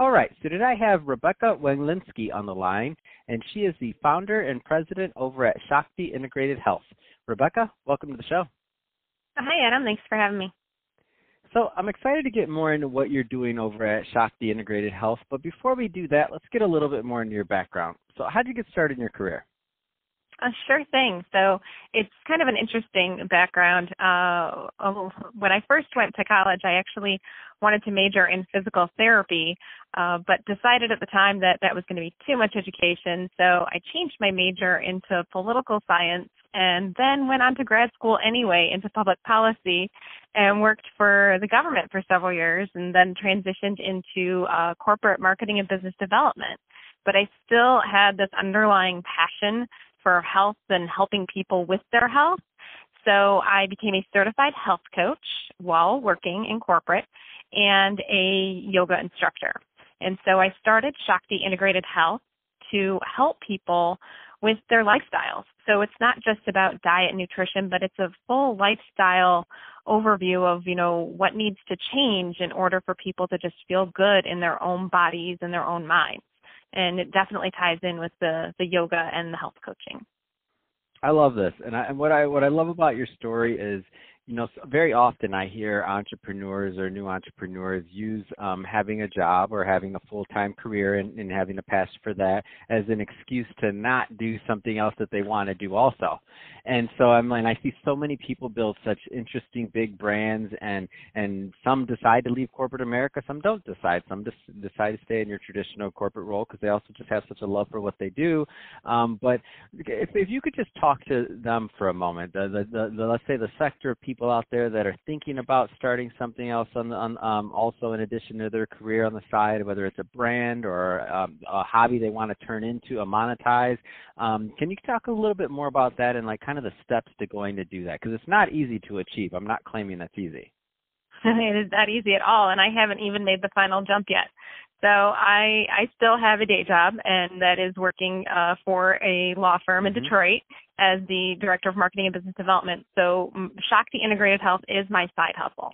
All right, so today I have Rebecca Weglinski on the line, and she is the founder and president over at Shakti Integrated Health. Rebecca, welcome to the show. Hi, Adam. Thanks for having me. So I'm excited to get more into what you're doing over at Shakti Integrated Health, but before we do that, let's get a little bit more into your background. So how did you get started in your career? Uh, sure thing. So it's kind of an interesting background. Uh, when I first went to college, I actually wanted to major in physical therapy, uh, but decided at the time that that was going to be too much education. So I changed my major into political science and then went on to grad school anyway into public policy and worked for the government for several years and then transitioned into uh, corporate marketing and business development. But I still had this underlying passion for health and helping people with their health. So I became a certified health coach while working in corporate and a yoga instructor. And so I started Shakti Integrated Health to help people with their lifestyles. So it's not just about diet and nutrition, but it's a full lifestyle overview of, you know, what needs to change in order for people to just feel good in their own bodies and their own minds and it definitely ties in with the the yoga and the health coaching. I love this, and, I, and what I what I love about your story is you know, very often I hear entrepreneurs or new entrepreneurs use um, having a job or having a full time career and, and, having a passion for that as an excuse to not do something else that they want to do also. And so I'm like, I see so many people build such interesting big brands, and and some decide to leave corporate America, some don't decide, some just decide to stay in your traditional corporate role because they also just have such a love for what they do. Um, but if if you could just talk to them for a moment, the the, the, the let's say the sector of people people out there that are thinking about starting something else on, on um, also in addition to their career on the side, whether it's a brand or um, a hobby they want to turn into, a monetize. Um, can you talk a little bit more about that and like kind of the steps to going to do that? Because it's not easy to achieve. I'm not claiming that's easy. it is not easy at all, and I haven't even made the final jump yet. So I I still have a day job, and that is working uh, for a law firm in mm-hmm. Detroit as the director of marketing and business development. So Shakti Integrated Health is my side hustle.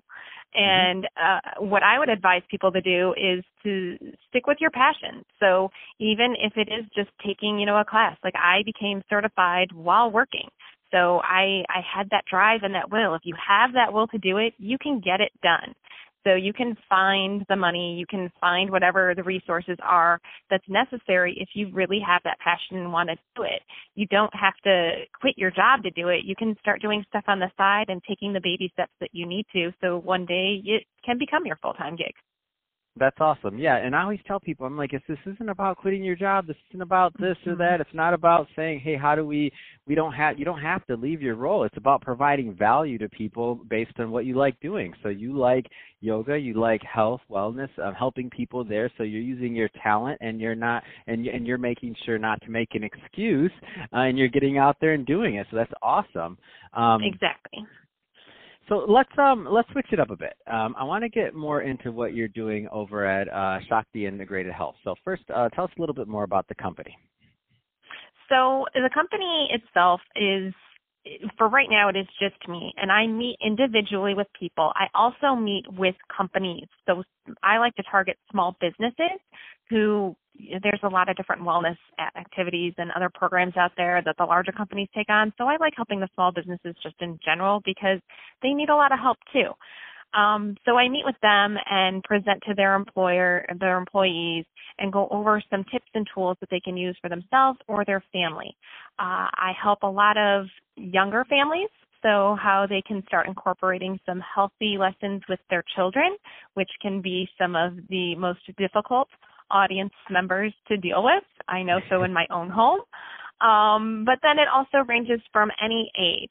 Mm-hmm. And uh, what I would advise people to do is to stick with your passion. So even if it is just taking, you know, a class, like I became certified while working. So I I had that drive and that will. If you have that will to do it, you can get it done. So you can find the money, you can find whatever the resources are that's necessary if you really have that passion and want to do it. You don't have to quit your job to do it. You can start doing stuff on the side and taking the baby steps that you need to so one day it can become your full-time gig. That's awesome. Yeah, and I always tell people, I'm like, if this isn't about quitting your job. This isn't about this or that. It's not about saying, hey, how do we? We don't have. You don't have to leave your role. It's about providing value to people based on what you like doing. So you like yoga, you like health, wellness, uh, helping people there. So you're using your talent, and you're not, and and you're making sure not to make an excuse, uh, and you're getting out there and doing it. So that's awesome. Um, exactly. So let's um let's switch it up a bit. Um, I want to get more into what you're doing over at uh, Shakti Integrated Health. So first, uh, tell us a little bit more about the company. So the company itself is for right now it is just me and I meet individually with people. I also meet with companies. So I like to target small businesses who there's a lot of different wellness activities and other programs out there that the larger companies take on. So I like helping the small businesses just in general because they need a lot of help too. Um, so I meet with them and present to their employer, their employees, and go over some tips and tools that they can use for themselves or their family. Uh, I help a lot of younger families so how they can start incorporating some healthy lessons with their children, which can be some of the most difficult audience members to deal with. I know so in my own home. Um, but then it also ranges from any age.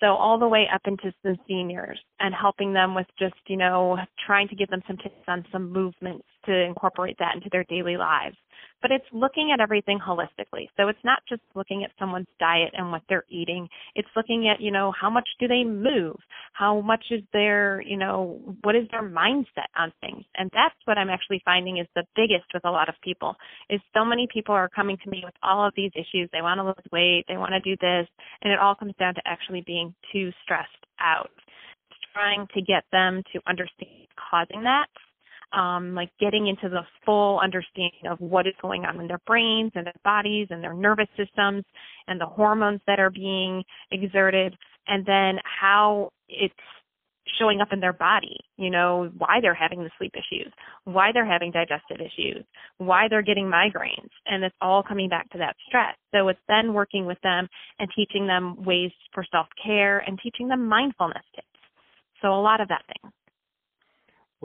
So all the way up into the seniors and helping them with just, you know, trying to give them some tips on some movements to incorporate that into their daily lives. But it's looking at everything holistically. So it's not just looking at someone's diet and what they're eating. It's looking at, you know, how much do they move? How much is their, you know, what is their mindset on things? And that's what I'm actually finding is the biggest with a lot of people is so many people are coming to me with all of these issues. They want to lose weight. They want to do this. And it all comes down to actually being too stressed out. Trying to get them to understand causing that um, like getting into the full understanding of what is going on in their brains and their bodies and their nervous systems and the hormones that are being exerted, and then how it's showing up in their body, you know, why they're having the sleep issues, why they're having digestive issues, why they're getting migraines. And it's all coming back to that stress. So it's then working with them and teaching them ways for self care and teaching them mindfulness tips. So a lot of that thing.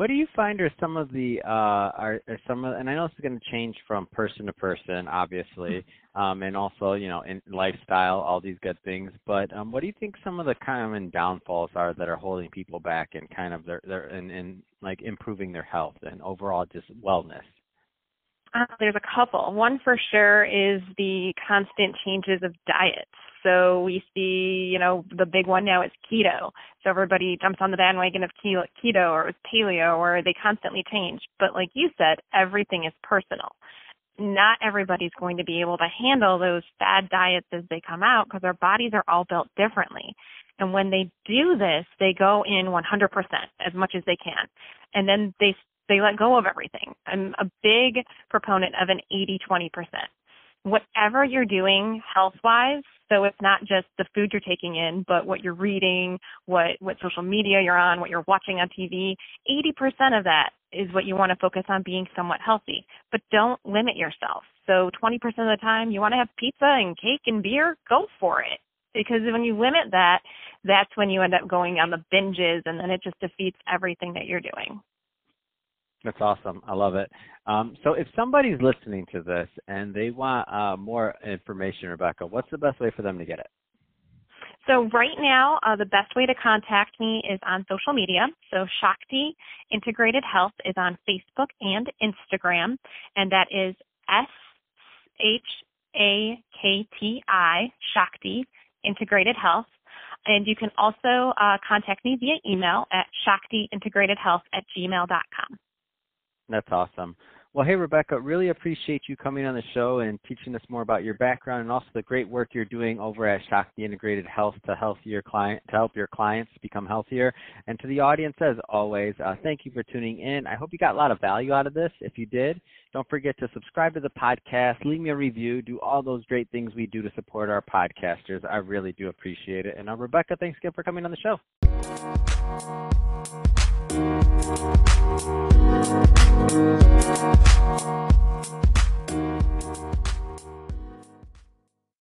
What do you find are some of the uh, are, are some of, and I know this is going to change from person to person, obviously, um, and also you know in lifestyle, all these good things. But um, what do you think some of the common downfalls are that are holding people back and kind of their their and, and like improving their health and overall just wellness? Uh, there's a couple. One for sure is the constant changes of diets. So we see, you know, the big one now is keto. So everybody jumps on the bandwagon of keto or paleo or they constantly change. But like you said, everything is personal. Not everybody's going to be able to handle those fad diets as they come out because our bodies are all built differently. And when they do this, they go in 100% as much as they can. And then they they let go of everything. I'm a big proponent of an 80-20%. Whatever you're doing health-wise, so it's not just the food you're taking in, but what you're reading, what what social media you're on, what you're watching on TV, 80% of that is what you want to focus on being somewhat healthy. But don't limit yourself. So 20% of the time you want to have pizza and cake and beer, go for it because when you limit that, that's when you end up going on the binges and then it just defeats everything that you're doing. That's awesome. I love it. Um, so, if somebody's listening to this and they want uh, more information, Rebecca, what's the best way for them to get it? So right now, uh, the best way to contact me is on social media. So Shakti Integrated Health is on Facebook and Instagram, and that is S H A K T I Shakti Integrated Health. And you can also uh, contact me via email at shaktiintegratedhealth at gmail.com. That's awesome. Well, hey, Rebecca, really appreciate you coming on the show and teaching us more about your background and also the great work you're doing over at Shakti Integrated Health to help your client to help your clients become healthier. And to the audience, as always, uh, thank you for tuning in. I hope you got a lot of value out of this. If you did, don't forget to subscribe to the podcast, leave me a review, do all those great things we do to support our podcasters. I really do appreciate it. And uh, Rebecca, thanks again for coming on the show. Thank you.